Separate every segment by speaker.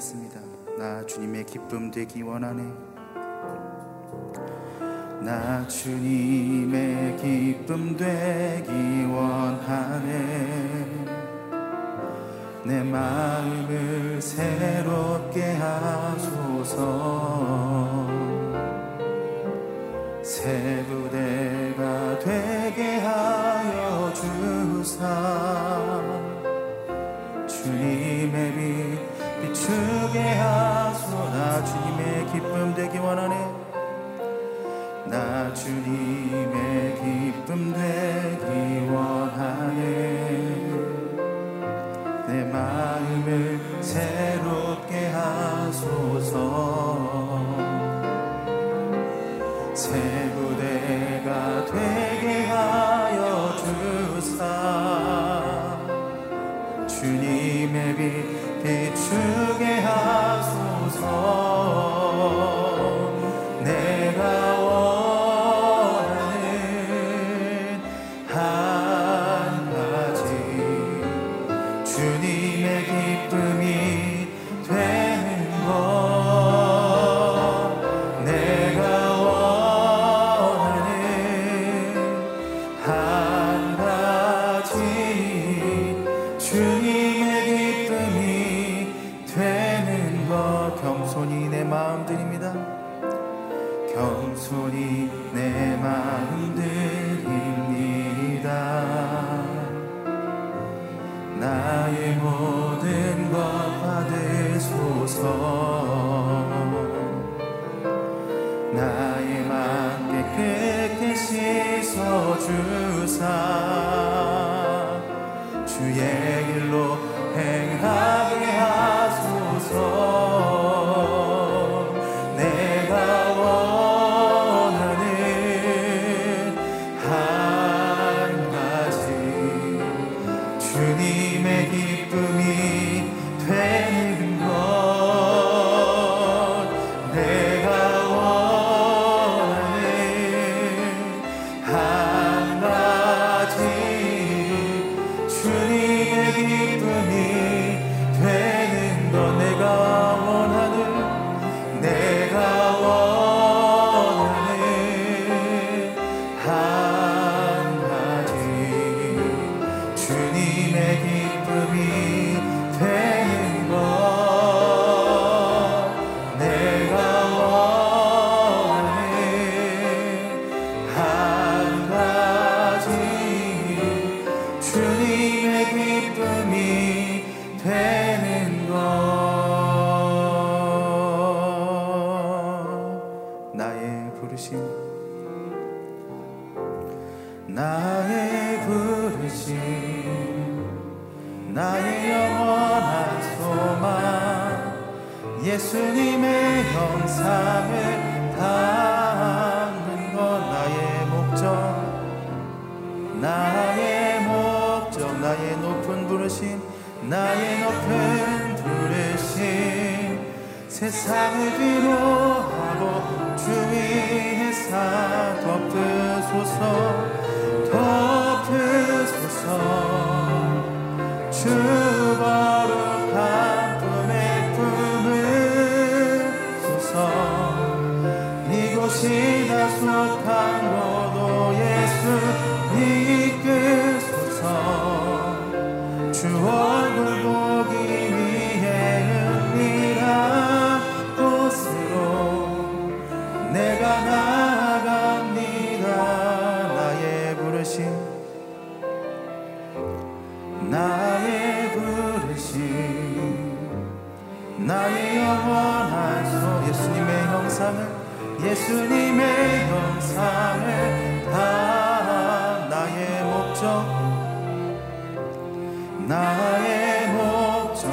Speaker 1: 고백하겠습니다. 나 주님의 기쁨 되기 원하네. 나 주님의 기쁨 되기 원하네. 내 마음을 새롭게 하소서. 새부 비추게 하소나 주님의 기쁨 되기 원하네. 나 주님의 기쁨 되기 원하네. 내 마음을 새롭게 하소서. 새 부대가 되게 하여 주사. 주님의 빛 영원한 소망 예수님의 형상을 담는 것 나의 목적 나의 목적 나의 높은 부르심 나의 높은 부르심. 세상을 뒤로하고 주위의 사 덮으소서 덮으소서 이곳이 예수님의 형상을 다 나의 목적 나의 목적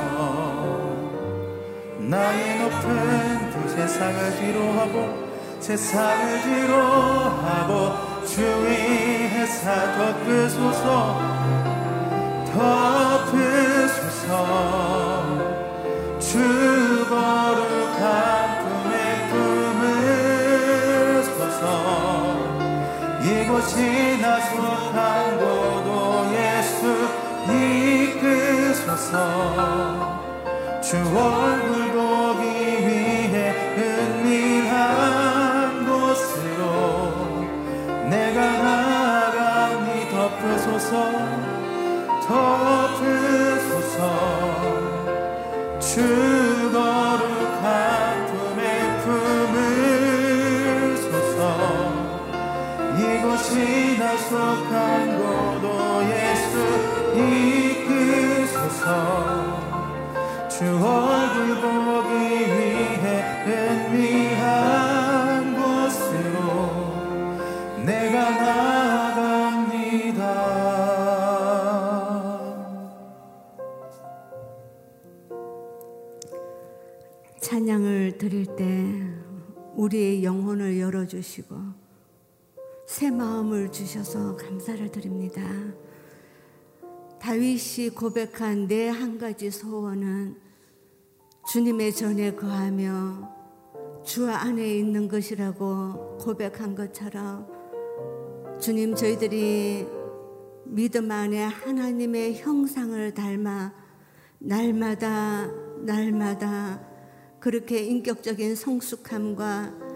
Speaker 1: 나의 높은 두 세상을 뒤로하고 세상을 뒤로하고 주위에 사 덮으소서 덮으소서. 주 이곳이 나 속한 곳도 예수 이끄소서. 주얼
Speaker 2: 이곳이 나 속한 곳도 예수 이끄소서 주얼
Speaker 3: 주셔서 감사를 드립니다. 다윗이 고백한 내 한 가지 소원은 주님의 전에 거하며 주 안에 있는 것이라고 고백한 것처럼 주님 저희들이 믿음 안에 하나님의 형상을 닮아 날마다 날마다 그렇게 인격적인 성숙함과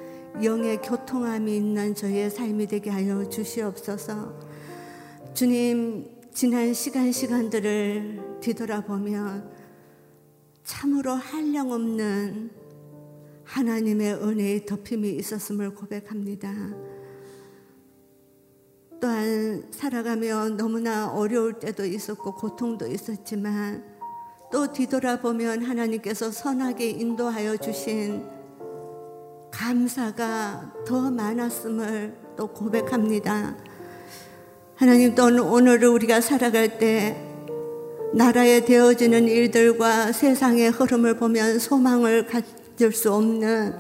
Speaker 3: 영의 교통함이 있는 저의 삶이 되게 하여 주시옵소서. 주님, 지난 시간 시간들을 뒤돌아보면 참으로 한량 없는 하나님의 은혜의 덮임이 있었음을 고백합니다. 또한 살아가며 너무나 어려울 때도 있었고 고통도 있었지만 또 뒤돌아보면 하나님께서 선하게 인도하여 주신 감사가 더 많았음을 또 고백합니다. 하나님 또 오늘을 우리가 살아갈 때 나라에 되어지는 일들과 세상의 흐름을 보면 소망을 가질 수 없는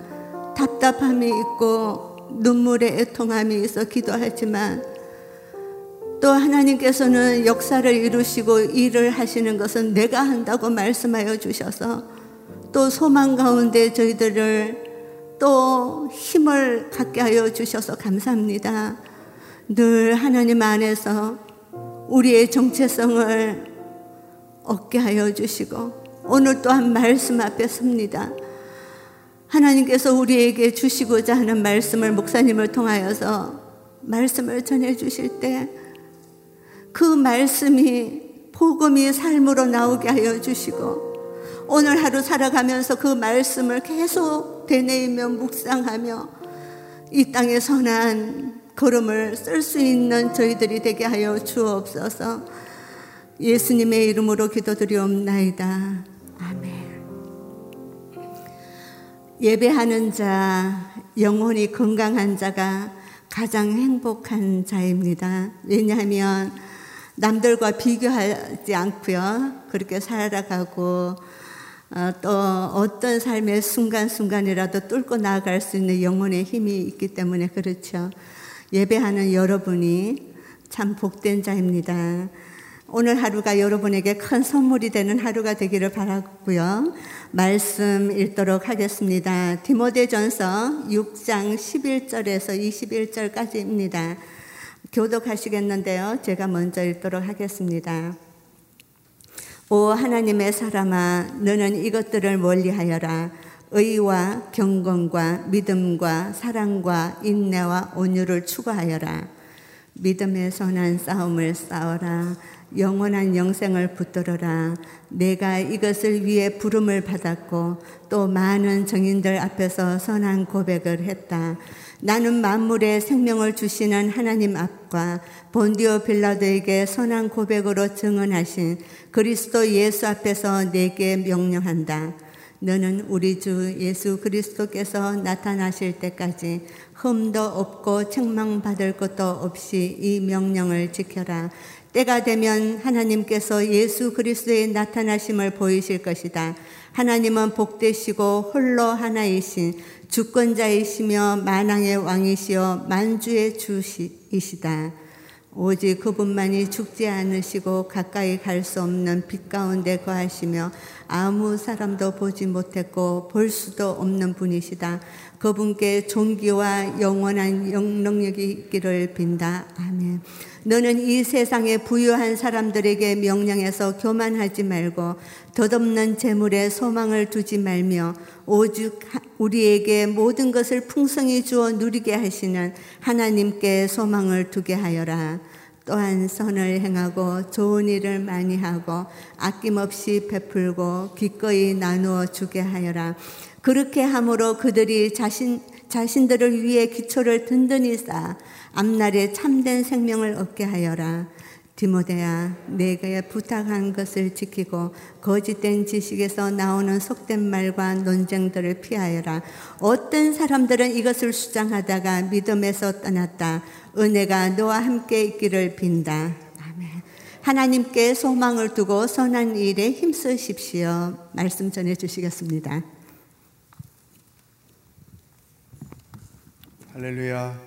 Speaker 3: 답답함이 있고 눈물의 애통함이 있어 기도하지만 또 하나님께서는 역사를 이루시고 일을 하시는 것은 내가 한다고 말씀하여 주셔서 또 소망 가운데 저희들을 또 힘을 갖게 하여 주셔서 감사합니다. 늘 하나님 안에서 우리의 정체성을 얻게 하여 주시고 오늘 또한 말씀 앞에 섭니다. 하나님께서 우리에게 주시고자 하는 말씀을 목사님을 통하여서 말씀을 전해 주실 때 그 말씀이 복음이 삶으로 나오게 하여 주시고 오늘 하루 살아가면서 그 말씀을 계속 되뇌이며 묵상하며 이 땅에 선한 걸음을 쓸 수 있는 저희들이 되게 하여 주옵소서. 예수님의 이름으로 기도드리옵나이다. 아멘. 예배하는 자, 영혼이 건강한 자가 가장 행복한 자입니다. 왜냐하면 남들과 비교하지 않고요. 그렇게 살아가고 어, 또 어떤 삶의 순간순간이라도 뚫고 나아갈 수 있는 영혼의 힘이 있기 때문에 그렇죠. 예배하는 여러분이 참 복된 자입니다. 오늘 하루가 여러분에게 큰 선물이 되는 하루가 되기를 바라고요. 말씀 읽도록 하겠습니다. 디모데전서 6장 11절에서 21절까지입니다. 교독하시겠는데요. 제가 먼저 읽도록 하겠습니다. 오 하나님의 사람아 너는 이것들을 멀리하여라. 의와 경건과 믿음과 사랑과 인내와 온유를 추구하여라. 믿음의 선한 싸움을 싸워라 영원한 영생을 붙들어라. 내가 이것을 위해 부름을 받았고 또 많은 정인들 앞에서 선한 고백을 했다. 나는 만물의 생명을 주시는 하나님 앞과 본디오 빌라도에게 선한 고백으로 증언하신 그리스도 예수 앞에서 내게 명령한다. 너는 우리 주 예수 그리스도께서 나타나실 때까지 흠도 없고 책망받을 것도 없이 이 명령을 지켜라. 때가 되면 하나님께서 예수 그리스도의 나타나심을 보이실 것이다. 하나님은 복되시고 홀로 하나이신 주권자이시며 만왕의 왕이시여 만주의 주이시다. 오직 그분만이 죽지 않으시고 가까이 갈 수 없는 빛 가운데 거하시며 아무 사람도 보지 못했고 볼 수도 없는 분이시다. 그분께 존귀와 영원한 영능력이 있기를 빈다. 아멘. 너는 이 세상에 부유한 사람들에게 명령해서 교만하지 말고 덧없는 재물에 소망을 두지 말며 오직 우리에게 모든 것을 풍성히 주어 누리게 하시는 하나님께 소망을 두게 하여라. 또한 선을 행하고 좋은 일을 많이 하고 아낌없이 베풀고 기꺼이 나누어 주게 하여라. 그렇게 함으로 그들이 자신 자신들을 위해 기초를 든든히 쌓아 앞날에 참된 생명을 얻게 하여라. 디모데야, 내게 부탁한 것을 지키고 거짓된 지식에서 나오는 속된 말과 논쟁들을 피하여라. 어떤 사람들은 이것을 수장하다가 믿음에서 떠났다. 은혜가 너와 함께 있기를 빈다. 아멘. 하나님께 소망을 두고 선한 일에 힘쓰십시오. 말씀 전해 주시겠습니다.
Speaker 2: 할렐루야.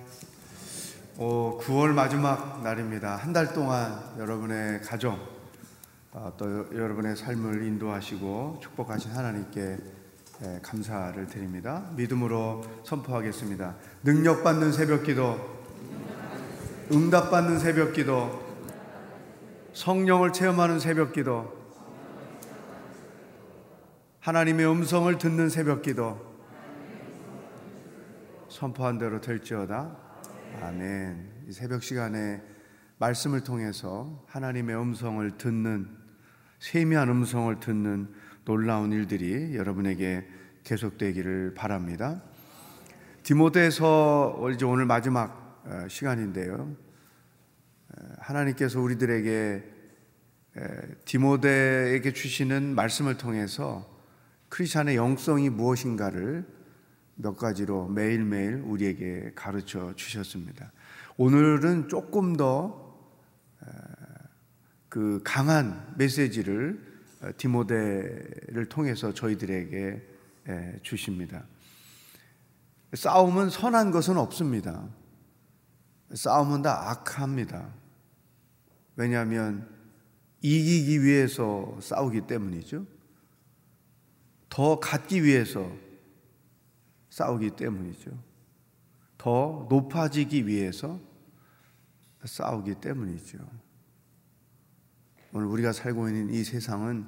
Speaker 2: 오, 9월 마지막 날입니다. 한 달 동안 여러분의 가정, 어, 또 여러분의 삶을 인도하시고 축복하신 하나님께 예, 감사를 드립니다. 믿음으로 선포하겠습니다. 능력받는 새벽 기도, 응답받는 새벽 기도, 성령을 체험하는 새벽 기도, 하나님의 음성을 듣는 새벽 기도, 선포한 대로 될지어다. 아멘. 이 새벽 시간에 말씀을 통해서 하나님의 음성을 듣는 세미한 음성을 듣는 놀라운 일들이 여러분에게 계속되기를 바랍니다. 디모데서 이제 오늘 마지막 어, 시간인데요. 하나님께서 우리들에게 디모데에게 주시는 말씀을 통해서 크리스천의 영성이 무엇인가를 몇 가지로 매일매일 우리에게 가르쳐 주셨습니다. 오늘은 조금 더 그 강한 메시지를 어, 디모데를 통해서 저희들에게 주십니다. 싸움은 선한 것은 없습니다. 싸움은 다 악합니다. 왜냐하면 이기기 위해서 싸우기 때문이죠. 더 갖기 위해서 싸우기 때문이죠. 더 높아지기 위해서 싸우기 때문이죠. 오늘 우리가 살고 있는 이 세상은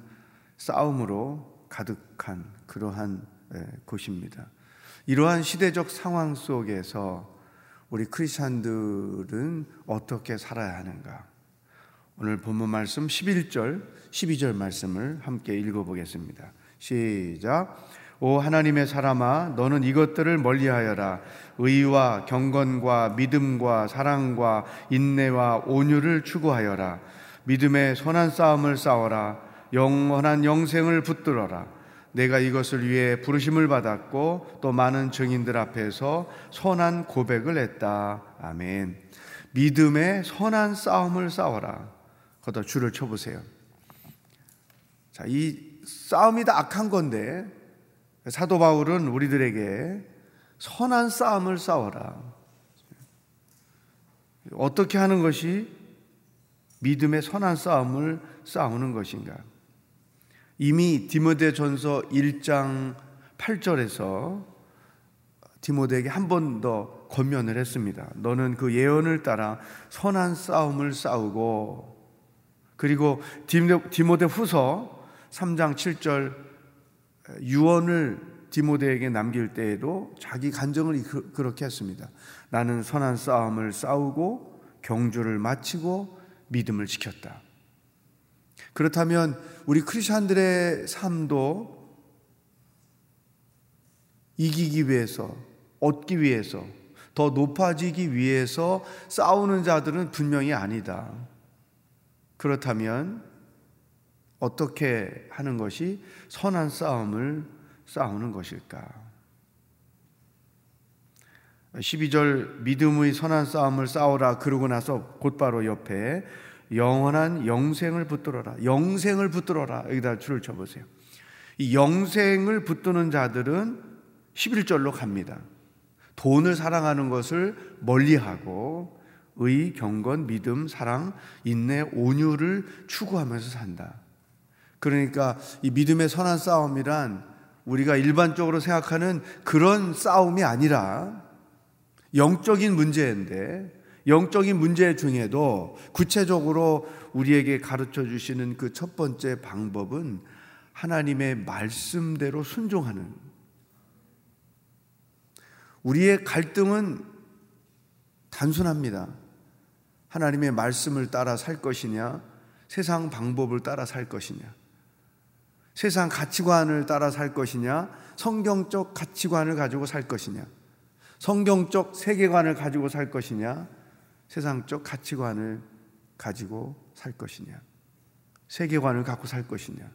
Speaker 2: 싸움으로 가득한 그러한 예, 곳입니다. 이러한 시대적 상황 속에서 우리 크리스천들은 어떻게 살아야 하는가? 오늘 본문 말씀 11절, 12절 말씀을 함께 읽어보겠습니다. 시작. 오 하나님의 사람아 너는 이것들을 멀리하여라. 의와 경건과 믿음과 사랑과 인내와 온유를 추구하여라. 믿음의 선한 싸움을 싸워라. 영원한 영생을 붙들어라. 내가 이것을 위해 부르심을 받았고 또 많은 증인들 앞에서 선한 고백을 했다. 아멘. 믿음의 선한 싸움을 싸워라. 거기다 줄을 쳐보세요. 자 이 싸움이 다 악한 건데 사도 바울은 우리들에게 선한 싸움을 싸워라. 어떻게 하는 것이 믿음의 선한 싸움을 싸우는 것인가? 이미 디모데 전서 1장 8절에서 디모데에게 한 번 더 권면을 했습니다. 너는 그 예언을 따라 선한 싸움을 싸우고 그리고 디모데 후서 3장 7절 유언을 디모데에게 남길 때에도 자기 간정을 그, 그렇게 했습니다. 나는 선한 싸움을 싸우고 경주를 마치고 믿음을 지켰다. 그렇다면 우리 크리스천들의 삶도 이기기 위해서, 얻기 위해서, 더 높아지기 위해서 싸우는 자들은 분명히 아니다. 그렇다면 어떻게 하는 것이 선한 싸움을 싸우는 것일까? 12절 믿음의 선한 싸움을 싸우라 그러고 나서 곧바로 옆에 영원한 영생을 붙들어라. 영생을 붙들어라. 여기다 줄을 쳐 보세요. 이 영생을 붙드는 자들은 11절로 갑니다. 돈을 사랑하는 것을 멀리하고 의, 경건, 믿음, 사랑, 인내, 온유를 추구하면서 산다. 그러니까 이 믿음의 선한 싸움이란 우리가 일반적으로 생각하는 그런 싸움이 아니라 영적인 문제인데 영적인 문제 중에도 구체적으로 우리에게 가르쳐 주시는 그 첫 번째 방법은 하나님의 말씀대로 순종하는 우리의 갈등은 단순합니다. 하나님의 말씀을 따라 살 것이냐, 세상 방법을 따라 살 것이냐, 세상 가치관을 따라 살 것이냐, 성경적 가치관을 가지고 살 것이냐, 성경적 세계관을 가지고 살 것이냐, 세상적 가치관을 가지고 살 것이냐, 세계관을 갖고 살 것이냐.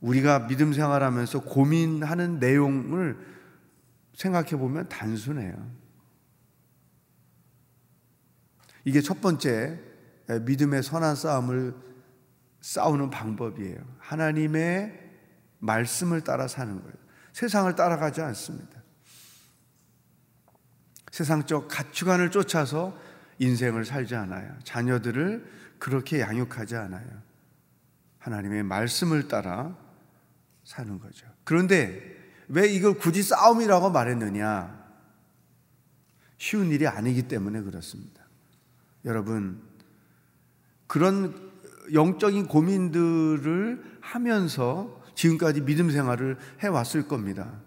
Speaker 2: 우리가 믿음 생활하면서 고민하는 내용을 생각해 보면 단순해요. 이게 첫 번째 믿음의 선한 싸움을 싸우는 방법이에요. 하나님의 말씀을 따라 사는 거예요. 세상을 따라가지 않습니다. 세상적 가치관을 쫓아서 인생을 살지 않아요. 자녀들을 그렇게 양육하지 않아요. 하나님의 말씀을 따라 사는 거죠. 그런데 왜 이걸 굳이 싸움이라고 말했느냐? 쉬운 일이 아니기 때문에 그렇습니다. 여러분, 그런 영적인 고민들을 하면서 지금까지 믿음 생활을 해왔을 겁니다.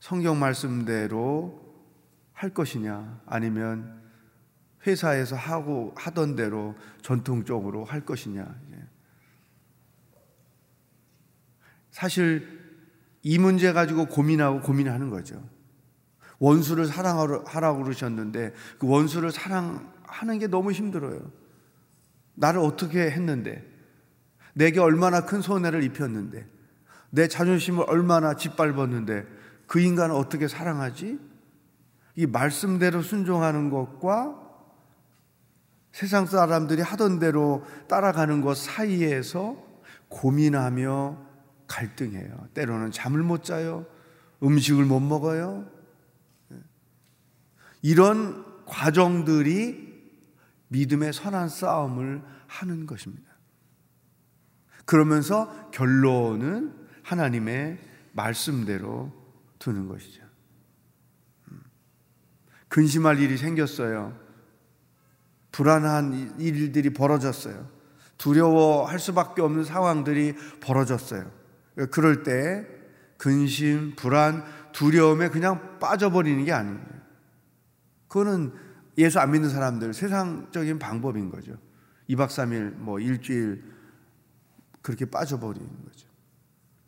Speaker 2: 성경 말씀대로 할 것이냐, 아니면 회사에서 하고 하던 대로 전통적으로 할 것이냐. 사실 이 문제 가지고 고민하고 고민하는 거죠. 원수를 사랑하라고 그러셨는데 그 원수를 사랑하는 게 너무 힘들어요. 나를 어떻게 했는데 내게 얼마나 큰 손해를 입혔는데 내 자존심을 얼마나 짓밟았는데 그 인간을 어떻게 사랑하지? 이 말씀대로 순종하는 것과 세상 사람들이 하던 대로 따라가는 것 사이에서 고민하며 갈등해요. 때로는 잠을 못 자요. 음식을 못 먹어요. 이런 과정들이 믿음의 선한 싸움을 하는 것입니다. 그러면서 결론은 하나님의 말씀대로 두는 것이죠. 근심할 일이 생겼어요. 불안한 일들이 벌어졌어요. 두려워할 수밖에 없는 상황들이 벌어졌어요. 그럴 때 근심, 불안, 두려움에 그냥 빠져버리는 게 아닙니다. 그거는 예수 안 믿는 사람들 세상적인 방법인 거죠. 2박 3일, 뭐 일주일 그렇게 빠져버리는 거죠.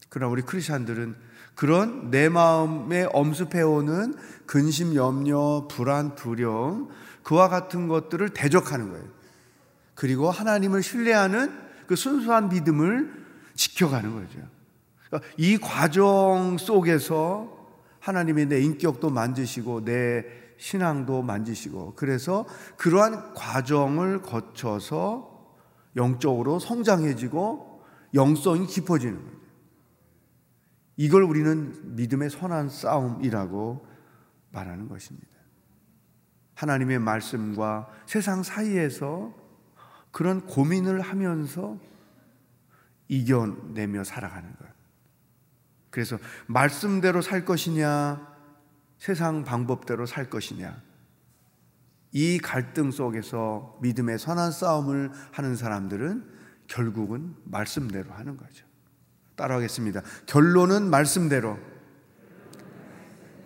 Speaker 2: 그러나 우리 크리스천들은 그런 내 마음에 엄습해오는 근심, 염려, 불안, 두려움, 그와 같은 것들을 대적하는 거예요. 그리고 하나님을 신뢰하는 그 순수한 믿음을 지켜가는 거죠. 그러니까 이 과정 속에서 하나님이 내 인격도 만지시고 내 신앙도 만지시고 그래서 그러한 과정을 거쳐서 영적으로 성장해지고 영성이 깊어지는 거예요. 이걸 우리는 믿음의 선한 싸움이라고 말하는 것입니다. 하나님의 말씀과 세상 사이에서 그런 고민을 하면서 이겨내며 살아가는 것. 그래서 말씀대로 살 것이냐, 세상 방법대로 살 것이냐. 이 갈등 속에서 믿음의 선한 싸움을 하는 사람들은 결국은 말씀대로 하는 거죠. 따라하겠습니다. 결론은 말씀대로.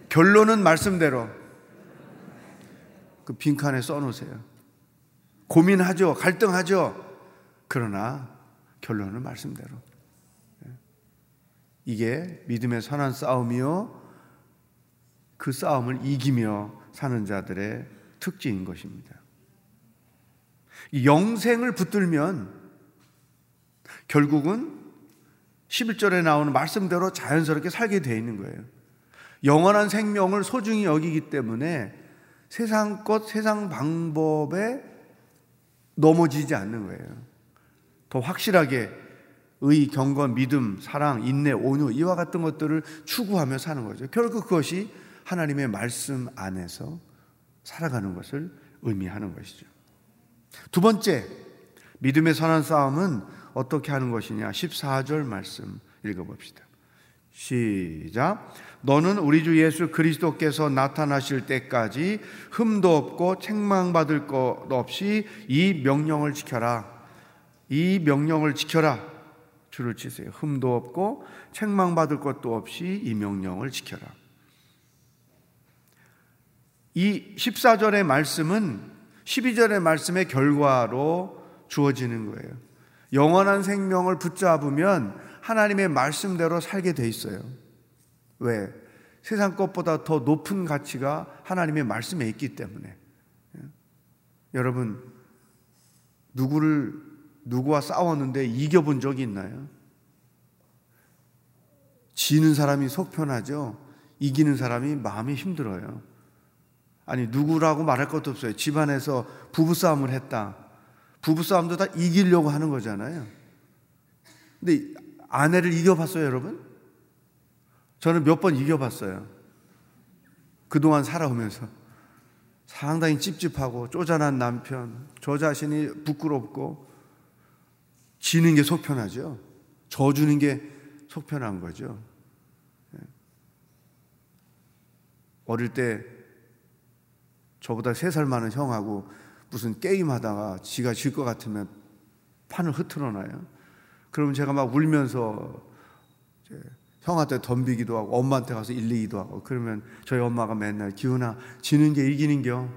Speaker 2: 결론은 말씀대로. 그 빈칸에 써놓으세요. 고민하죠. 갈등하죠. 그러나 결론은 말씀대로. 이게 믿음의 선한 싸움이요. 그 싸움을 이기며 사는 자들의 특징인 것입니다. 영생을 붙들면 결국은 11절에 나오는 말씀대로 자연스럽게 살게 되어 있는 거예요. 영원한 생명을 소중히 여기기 때문에 세상 것, 세상 방법에 넘어지지 않는 거예요. 더 확실하게 의, 경건, 믿음, 사랑, 인내, 온유 이와 같은 것들을 추구하며 사는 거죠. 결국 그것이 하나님의 말씀 안에서 살아가는 것을 의미하는 것이죠. 두 번째, 믿음의 선한 싸움은 어떻게 하는 것이냐? 14절 말씀 읽어봅시다. 시작. 너는 우리 주 예수 그리스도께서 나타나실 때까지 흠도 없고 책망받을 것 없이 이 명령을 지켜라. 이 명령을 지켜라. 줄을 치세요. 흠도 없고 책망받을 것도 없이 이 명령을 지켜라. 이 14절의 말씀은 12절의 말씀의 결과로 주어지는 거예요. 영원한 생명을 붙잡으면 하나님의 말씀대로 살게 돼 있어요. 왜? 세상 것보다 더 높은 가치가 하나님의 말씀에 있기 때문에. 예? 여러분, 누구를, 누구와 싸웠는데 이겨본 적이 있나요? 지는 사람이 속 편하죠? 이기는 사람이 마음이 힘들어요. 아니, 누구라고 말할 것도 없어요. 집안에서 부부싸움을 했다. 부부싸움도 다 이기려고 하는 거잖아요. 근데 아내를 이겨봤어요, 여러분? 저는 몇 번 이겨봤어요. 그동안 살아오면서. 상당히 찝찝하고 쪼잔한 남편, 저 자신이 부끄럽고, 지는 게 속편하죠. 져주는 게 속편한 거죠. 예. 어릴 때 저보다 세 살 많은 형하고 무슨 게임 하다가 지가 질 것 같으면 판을 흐트러 놔요. 그러면 제가 막 울면서 형한테 덤비기도 하고 엄마한테 가서 일리기도 하고 그러면 저희 엄마가 맨날 기훈아 지는 게 이기는겨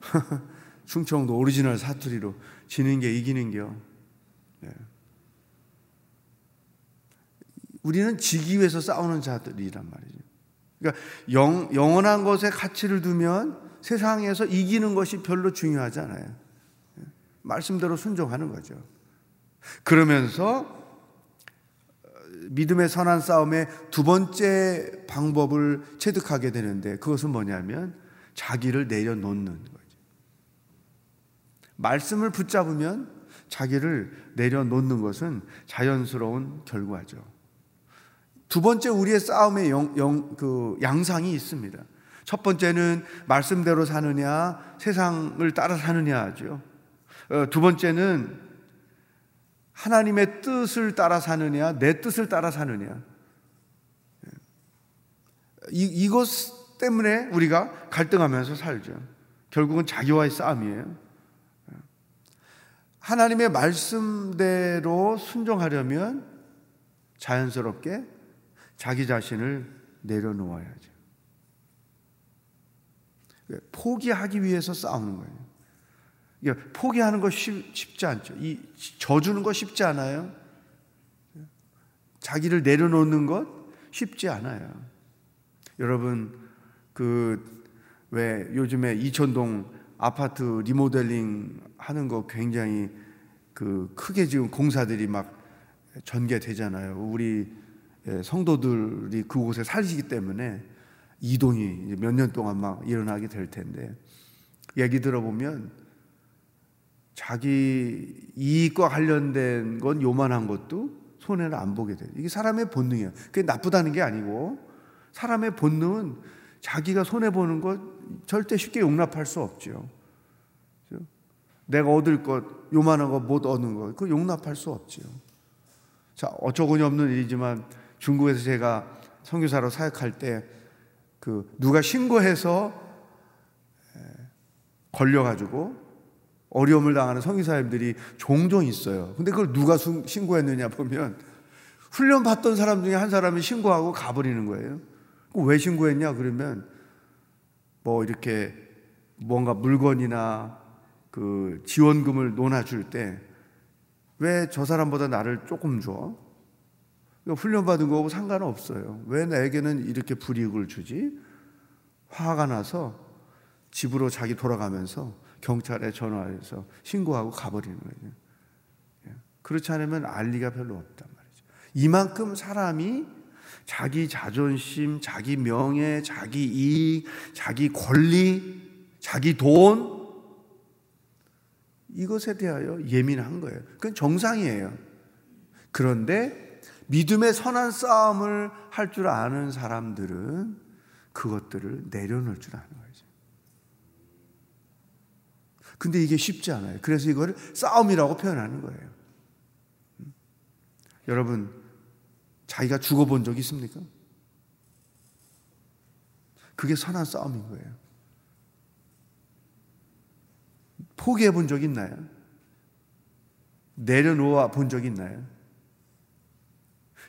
Speaker 2: 충청도 오리지널 사투리로 지는 게 이기는겨 네. 우리는 지기 위해서 싸우는 자들이란 말이죠. 그러니까 영, 영원한 것에 가치를 두면 세상에서 이기는 것이 별로 중요하지 않아요. 예. 말씀대로 순종하는 거죠. 그러면서 믿음의 선한 싸움의 두 번째 방법을 체득하게 되는데 그것은 뭐냐면 자기를 내려놓는 거죠. 말씀을 붙잡으면 자기를 내려놓는 것은 자연스러운 결과죠. 두 번째 우리의 싸움의 영, 영, 그 양상이 있습니다. 첫 번째는 말씀대로 사느냐, 세상을 따라 사느냐죠. 어, 두 번째는 하나님의 뜻을 따라 사느냐, 내 뜻을 따라 사느냐. 이, 이것 때문에 우리가 갈등하면서 살죠. 결국은 자기와의 싸움이에요. 하나님의 말씀대로 순종하려면 자연스럽게 자기 자신을 내려놓아야죠. 포기하기 위해서 싸우는 거예요. 포기하는 거 쉽, 지 않죠. 이 져주는 거 쉽지 않아요. 자기를 내려놓는 것 쉽지 않아요. 여러분 그 왜 요즘에 이천동 아파트 리모델링 하는 거 굉장히 그 크게 지금 공사들이 막 전개되잖아요. 우리 성도들이 그곳에 살시기 때문에 이동이 몇 년 동안 막 일어나게 될 텐데 얘기 들어보면 자기 이익과 관련된 건 요만한 것도 손해를 안 보게 돼요. 이게 사람의 본능이에요. 그게 나쁘다는 게 아니고 사람의 본능은 자기가 손해 보는 것 절대 쉽게 용납할 수 없죠. 내가 얻을 것 요만한 거 못 얻는 거 그거 용납할 수 없죠. 자 어처구니 없는 일이지만 중국에서 제가 선교사로 사역할 때 그 누가 신고해서 걸려가지고 어려움을 당하는 성의사님들이 종종 있어요. 근데 그걸 누가 신고했느냐 보면 훈련 받던 사람 중에 한 사람이 신고하고 가버리는 거예요. 왜 신고했냐 그러면 뭐 이렇게 뭔가 물건이나 그 지원금을 논아 줄 때 왜 저 사람보다 나를 조금 줘? 훈련받은 거하고 상관없어요. 왜 나에게는 이렇게 불이익을 주지? 화가 나서 집으로 자기 돌아가면서 경찰에 전화해서 신고하고 가버리는 거예요. 예. 그렇지 않으면 알리가 별로 없단 말이죠. 이만큼 사람이 자기 자존심, 자기 명예, 자기 이익, 자기 권리, 자기 돈, 이것에 대하여 예민한 거예요. 그건 정상이에요. 그런데 믿음의 선한 싸움을 할 줄 아는 사람들은 그것들을 내려놓을 줄 아는 거죠. 근데 이게 쉽지 않아요. 그래서 이걸 싸움이라고 표현하는 거예요. 음? 여러분, 자기가 죽어본 적 있습니까? 그게 선한 싸움인 거예요. 포기해 본 적 있나요? 내려놓아 본 적 있나요?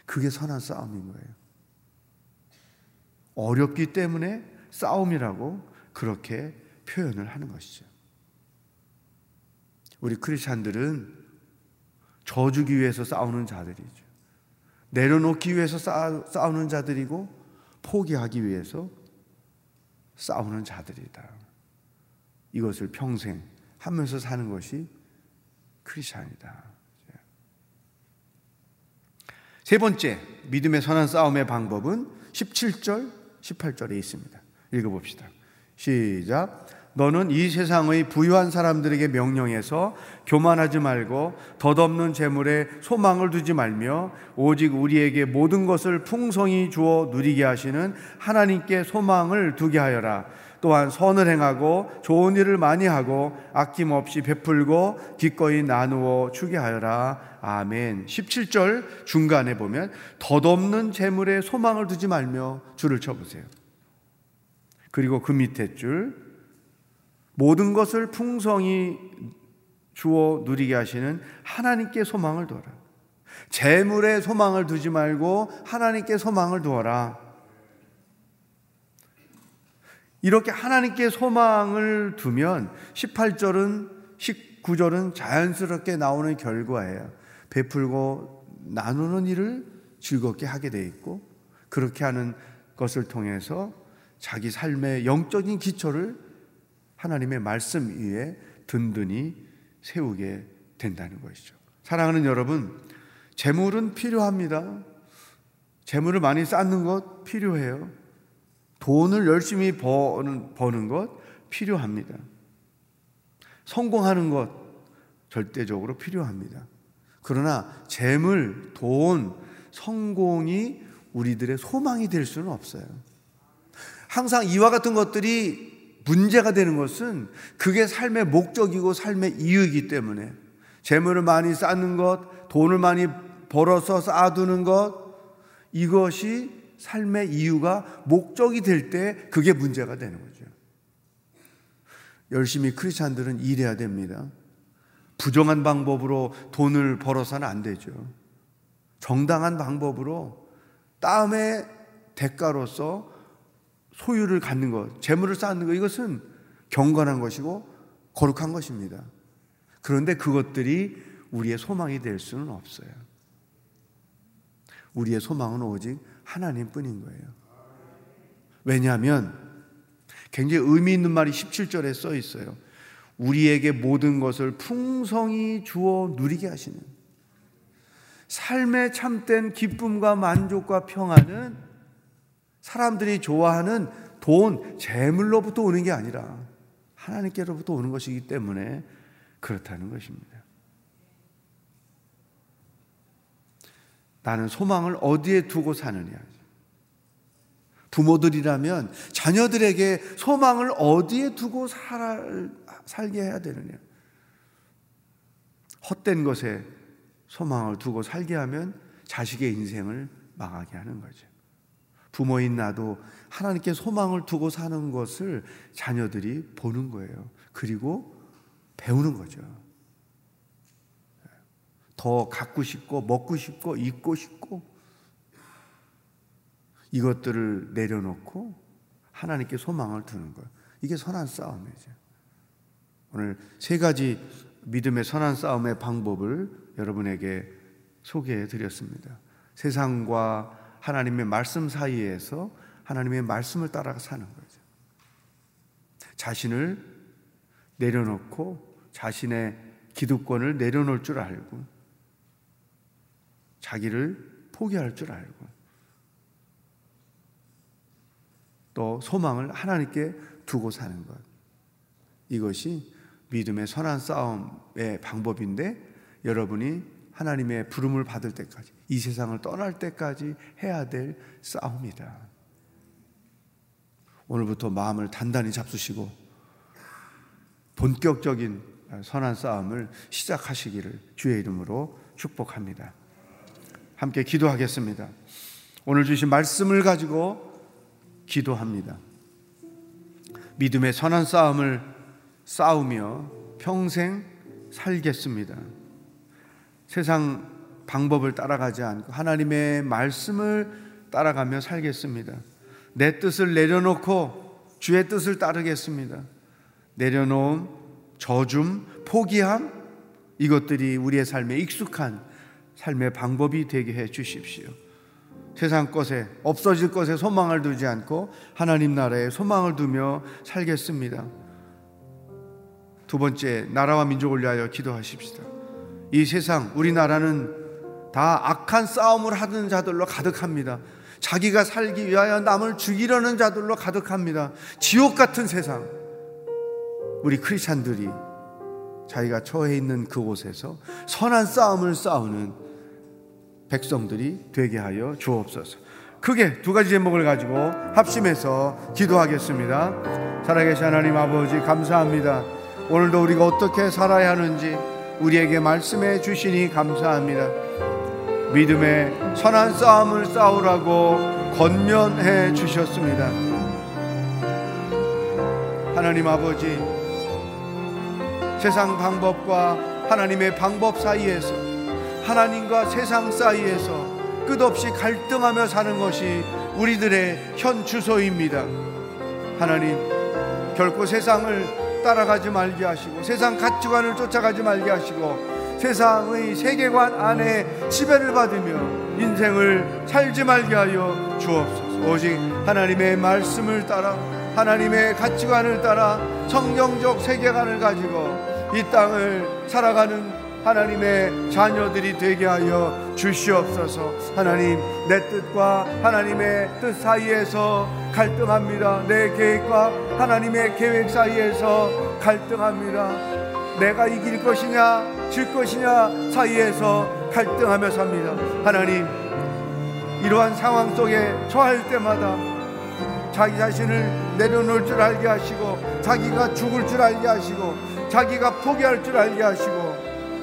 Speaker 2: 그게 선한 싸움인 거예요. 어렵기 때문에 싸움이라고 그렇게 표현을 하는 것이죠. 우리 크리스찬들은 저주기 위해서 싸우는 자들이죠. 내려놓기 위해서 싸우는 자들이고 포기하기 위해서 싸우는 자들이다. 이것을 평생 하면서 사는 것이 크리스찬이다. 세 번째, 믿음의 선한 싸움의 방법은 17절, 18절에 있습니다. 읽어봅시다. 시작. 너는 이 세상의 부유한 사람들에게 명령해서 교만하지 말고 덧없는 재물에 소망을 두지 말며 오직 우리에게 모든 것을 풍성히 주어 누리게 하시는 하나님께 소망을 두게 하여라. 또한 선을 행하고 좋은 일을 많이 하고 아낌없이 베풀고 기꺼이 나누어 주게 하여라. 아멘. 17절 중간에 보면 덧없는 재물에 소망을 두지 말며 줄을 쳐보세요. 그리고 그 밑에 줄 모든 것을 풍성히 주어 누리게 하시는 하나님께 소망을 두어라. 재물에 소망을 두지 말고 하나님께 소망을 두어라. 이렇게 하나님께 소망을 두면 18절은 19절은 자연스럽게 나오는 결과예요. 베풀고 나누는 일을 즐겁게 하게 돼 있고 그렇게 하는 것을 통해서 자기 삶의 영적인 기초를 하나님의 말씀 위에 든든히 세우게 된다는 것이죠. 사랑하는 여러분, 재물은 필요합니다. 재물을 많이 쌓는 것 필요해요. 돈을 열심히 버는, 버는 것 필요합니다. 성공하는 것 절대적으로 필요합니다. 그러나 재물, 돈, 성공이 우리들의 소망이 될 수는 없어요. 항상 이와 같은 것들이 문제가 되는 것은 그게 삶의 목적이고 삶의 이유이기 때문에 재물을 많이 쌓는 것, 돈을 많이 벌어서 쌓아두는 것, 이것이 삶의 이유가 목적이 될 때 그게 문제가 되는 거죠. 열심히 크리스찬들은 일해야 됩니다. 부정한 방법으로 돈을 벌어서는 안 되죠. 정당한 방법으로 땀의 대가로서 소유를 갖는 것, 재물을 쌓는 것, 이것은 경건한 것이고 거룩한 것입니다. 그런데 그것들이 우리의 소망이 될 수는 없어요. 우리의 소망은 오직 하나님 뿐인 거예요. 왜냐하면 굉장히 의미 있는 말이 17절에 써 있어요. 우리에게 모든 것을 풍성히 주어 누리게 하시는 삶의 참된 기쁨과 만족과 평안은 사람들이 좋아하는 돈, 재물로부터 오는 게 아니라 하나님께로부터 오는 것이기 때문에 그렇다는 것입니다. 나는 소망을 어디에 두고 사느냐. 부모들이라면 자녀들에게 소망을 어디에 두고 살, 살게 해야 되느냐. 헛된 것에 소망을 두고 살게 하면 자식의 인생을 망하게 하는 거죠. 부모인 나도 하나님께 소망을 두고 사는 것을 자녀들이 보는 거예요. 그리고 배우는 거죠. 더 갖고 싶고, 먹고 싶고, 입고 싶고, 이것들을 내려놓고 하나님께 소망을 두는 거예요. 이게 선한 싸움이죠. 오늘 세 가지 믿음의 선한 싸움의 방법을 여러분에게 소개해 드렸습니다. 세상과 하나님의 말씀 사이에서 하나님의 말씀을 따라 사는 거죠. 자신을 내려놓고 자신의 기득권을 내려놓을 줄 알고 자기를 포기할 줄 알고 또 소망을 하나님께 두고 사는 것. 이것이 믿음의 선한 싸움의 방법인데 여러분이 하나님의 부름을 받을 때까지 이 세상을 떠날 때까지 해야 될 싸움이다. 오늘부터 마음을 단단히 잡수시고 본격적인 선한 싸움을 시작하시기를 주의 이름으로 축복합니다. 함께 기도하겠습니다. 오늘 주신 말씀을 가지고 기도합니다. 믿음의 선한 싸움을 싸우며 평생 살겠습니다. 세상 방법을 따라가지 않고 하나님의 말씀을 따라가며 살겠습니다. 내 뜻을 내려놓고 주의 뜻을 따르겠습니다. 내려놓은 저줌, 포기함, 이것들이 우리의 삶에 익숙한 삶의 방법이 되게 해 주십시오. 세상 것에 없어질 것에 소망을 두지 않고 하나님 나라에 소망을 두며 살겠습니다. 두 번째 나라와 민족을 위하여 기도하십시다. 이 세상 우리나라는 다 악한 싸움을 하는 자들로 가득합니다. 자기가 살기 위하여 남을 죽이려는 자들로 가득합니다. 지옥 같은 세상. 우리 크리스찬들이 자기가 처해 있는 그곳에서 선한 싸움을 싸우는 백성들이 되게 하여 주옵소서. 크게 두 가지 제목을 가지고 합심해서 기도하겠습니다. 살아계신 하나님 아버지 감사합니다. 오늘도 우리가 어떻게 살아야 하는지 우리에게 말씀해 주시니 감사합니다. 믿음의 선한 싸움을 싸우라고 권면해 주셨습니다. 하나님 아버지 세상 방법과 하나님의 방법 사이에서 하나님과 세상 사이에서 끝없이 갈등하며 사는 것이 우리들의 현 주소입니다. 하나님, 결코 세상을 따라가지 말게 하시고 세상 가치관을 쫓아가지 말게 하시고 세상의 세계관 안에 지배를 받으며 인생을 살지 말게 하여 주옵소서. 오직 하나님의 말씀을 따라 하나님의 가치관을 따라 성경적 세계관을 가지고 이 땅을 살아가는 하나님의 자녀들이 되게 하여 주시옵소서. 하나님, 내 뜻과 하나님의 뜻 사이에서 갈등합니다. 내 계획과 하나님의 계획 사이에서 갈등합니다. 내가 이길 것이냐, 질 것이냐 사이에서 갈등하며 삽니다. 하나님, 이러한 상황 속에 처할 때마다 자기 자신을 내려놓을 줄 알게 하시고, 자기가 죽을 줄 알게 하시고, 자기가 포기할 줄 알게 하시고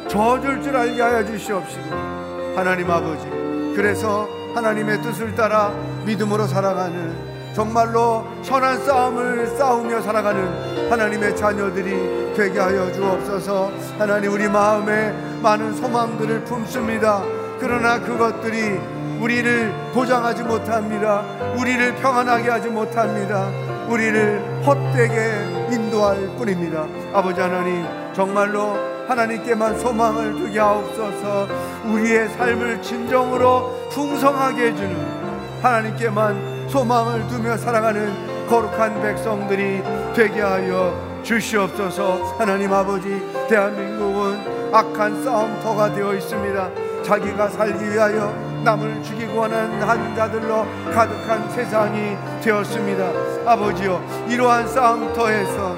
Speaker 2: 져줄 줄 알게 하여 주시옵시고 하나님 아버지 그래서 하나님의 뜻을 따라 믿음으로 살아가는 정말로 선한 싸움을 싸우며 살아가는 하나님의 자녀들이 되게 하여 주옵소서. 하나님 우리 마음에 많은 소망들을 품습니다. 그러나 그것들이 우리를 보장하지 못합니다. 우리를 평안하게 하지 못합니다. 우리를 헛되게 인도할 뿐입니다. 아버지 하나님, 정말로 하나님께만 소망을 두게 하옵소서. 우리의 삶을 진정으로 풍성하게 해주는 하나님께만 소망을 두며 살아가는 거룩한 백성들이 되게 하여 주시옵소서. 하나님 아버지 대한민국은 악한 싸움터가 되어 있습니다. 자기가 살기 위하여 남을 죽이고 하는 한 자들로 가득한 세상이 되었습니다. 아버지요, 이러한 싸움터에서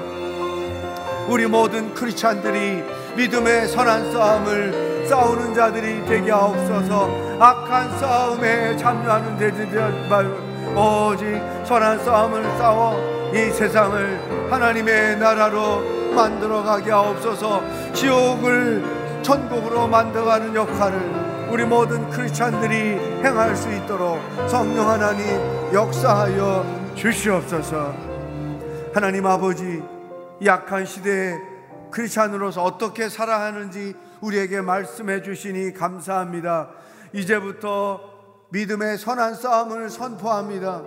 Speaker 2: 우리 모든 크리스찬들이 믿음의 선한 싸움을 싸우는 자들이 되게 하옵소서 악한 싸움에 참여하는 자들이 오직 선한 싸움을 싸워 이 세상을 하나님의 나라로 만들어가게 하옵소서 지옥을 천국으로 만들어가는 역할을 우리 모든 크리스찬들이 행할 수 있도록 성령 하나님 역사하여 주시옵소서. 하나님 아버지 약한 시대에 크리스찬으로서 어떻게 살아야 하는지 우리에게 말씀해 주시니 감사합니다. 이제부터 믿음의 선한 싸움을 선포합니다.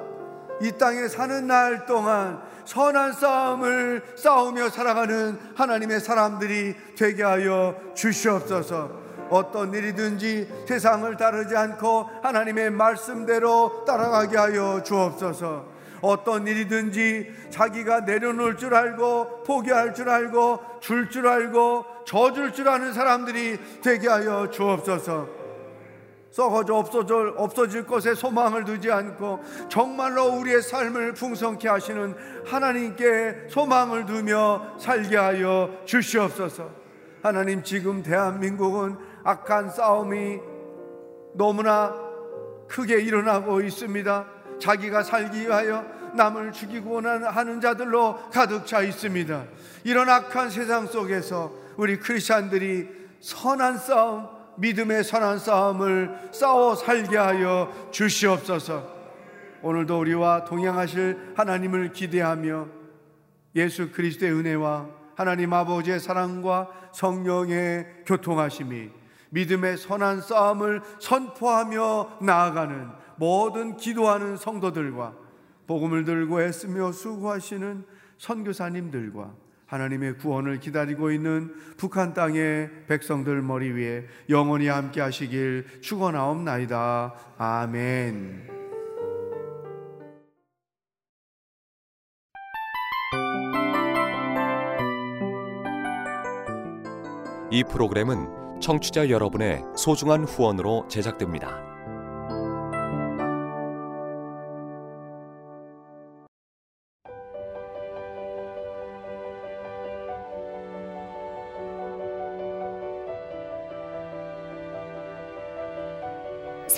Speaker 2: 이 땅에 사는 날 동안 선한 싸움을 싸우며 살아가는 하나님의 사람들이 되게 하여 주시옵소서. 어떤 일이든지 세상을 따르지 않고 하나님의 말씀대로 따라가게 하여 주옵소서. 어떤 일이든지 자기가 내려놓을 줄 알고 포기할 줄 알고 줄 줄 알고 져줄 줄 아는 사람들이 되게 하여 주옵소서. 썩어져 없어질, 없어질 것에 소망을 두지 않고 정말로 우리의 삶을 풍성케 하시는 하나님께 소망을 두며 살게 하여 주시옵소서. 하나님 지금 대한민국은 악한 싸움이 너무나 크게 일어나고 있습니다. 자기가 살기 위하여 남을 죽이고 하는 자들로 가득 차 있습니다. 이런 악한 세상 속에서 우리 크리스찬들이 선한 싸움, 믿음의 선한 싸움을 싸워 살게 하여 주시옵소서. 오늘도 우리와 동행하실 하나님을 기대하며 예수 그리스도의 은혜와 하나님 아버지의 사랑과 성령의 교통하심이 믿음의 선한 싸움을 선포하며 나아가는 모든 기도하는 성도들과 복음을 들고 애쓰며 수고하시는 선교사님들과 하나님의 구원을 기다리고 있는 북한 땅의 백성들 머리 위에 영원히 함께 하시길 축원하옵나이다. 아멘.
Speaker 4: 이 프로그램은 청취자 여러분의 소중한 후원으로 제작됩니다.